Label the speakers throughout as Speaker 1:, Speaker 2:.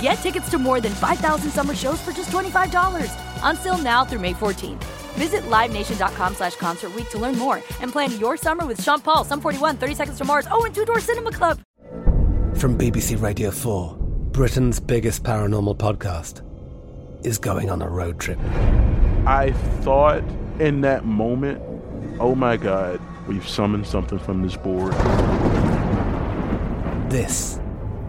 Speaker 1: Get tickets to more than 5,000 summer shows for just $25. Until now through May 14th. Visit LiveNation.com slash Concert Week to learn more and plan your summer with Sean Paul, Sum 41, 30 Seconds to Mars, oh, and Two Door Cinema Club.
Speaker 2: From BBC Radio 4, Britain's biggest paranormal podcast is going on a road trip.
Speaker 3: I thought in that moment, oh my God, we've summoned something from this board.
Speaker 2: This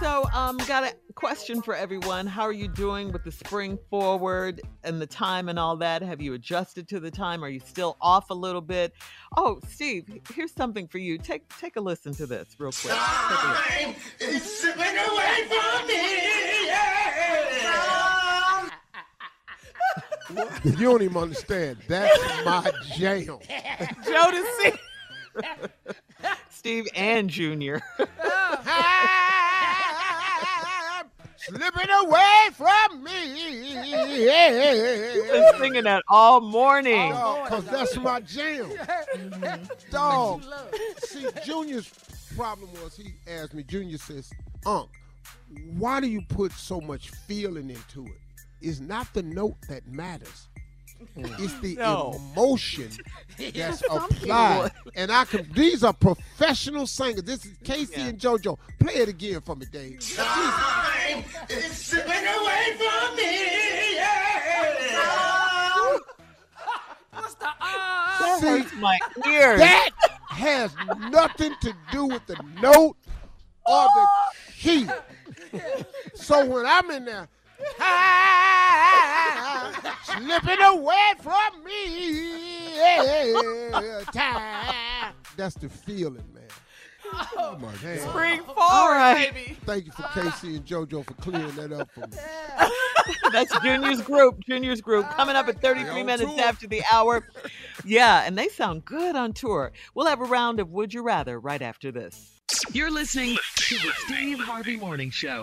Speaker 4: So, um, got a question for everyone. How are you doing with the spring forward and the time and all that? Have you adjusted to the time? Are you still off a little bit? Oh, Steve, here's something for you. Take take a listen to this real quick.
Speaker 5: Time is slipping away from me. Yeah.
Speaker 6: You don't even understand. That's my jam.
Speaker 4: Jodeci. Steve and Junior.
Speaker 6: Slipping away from me.
Speaker 4: You've been singing that all morning.
Speaker 6: Oh, because that's my jam. Mm-hmm. Dog. See, Junior's problem was he asked me, Junior says, Unc, why do you put so much feeling into it? It's not the note that matters. Mm. It's the
Speaker 4: No.
Speaker 6: emotion that's applied. And I can these are professional singers. This is K-Ci and JoJo. Play it again for me, Dave.
Speaker 5: Time is slipping away from me. Yeah.
Speaker 4: That
Speaker 6: See,
Speaker 4: hurts my ears.
Speaker 6: That has nothing to do with the note or the key. So when I'm in there, slipping away from me, yeah, time. That's the feeling, man. Oh my man.
Speaker 4: Spring forward.
Speaker 6: Thank you for K-Ci and JoJo for clearing that up for me.
Speaker 4: That's Junior's group. Junior's group coming up at 33 minutes after the hour. Yeah, and they sound good on tour. We'll have a round of Would You Rather right after this.
Speaker 7: You're listening to the Steve Harvey Morning Show.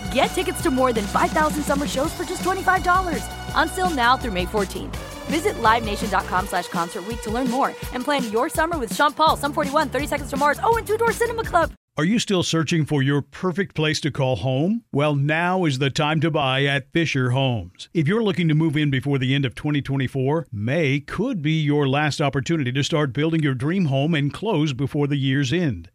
Speaker 1: Get tickets to more than 5,000 summer shows for just $25. Until now through May 14th. Visit LiveNation.com slash Concert to learn more and plan your summer with Sean Paul, Sum 41, 30 Seconds to Mars, oh, and Two Door Cinema Club.
Speaker 8: Are you still searching for your perfect place to call home? Well, now is the time to buy at Fisher Homes. If you're looking to move in before the end of 2024, May could be your last opportunity to start building your dream home and close before the year's end.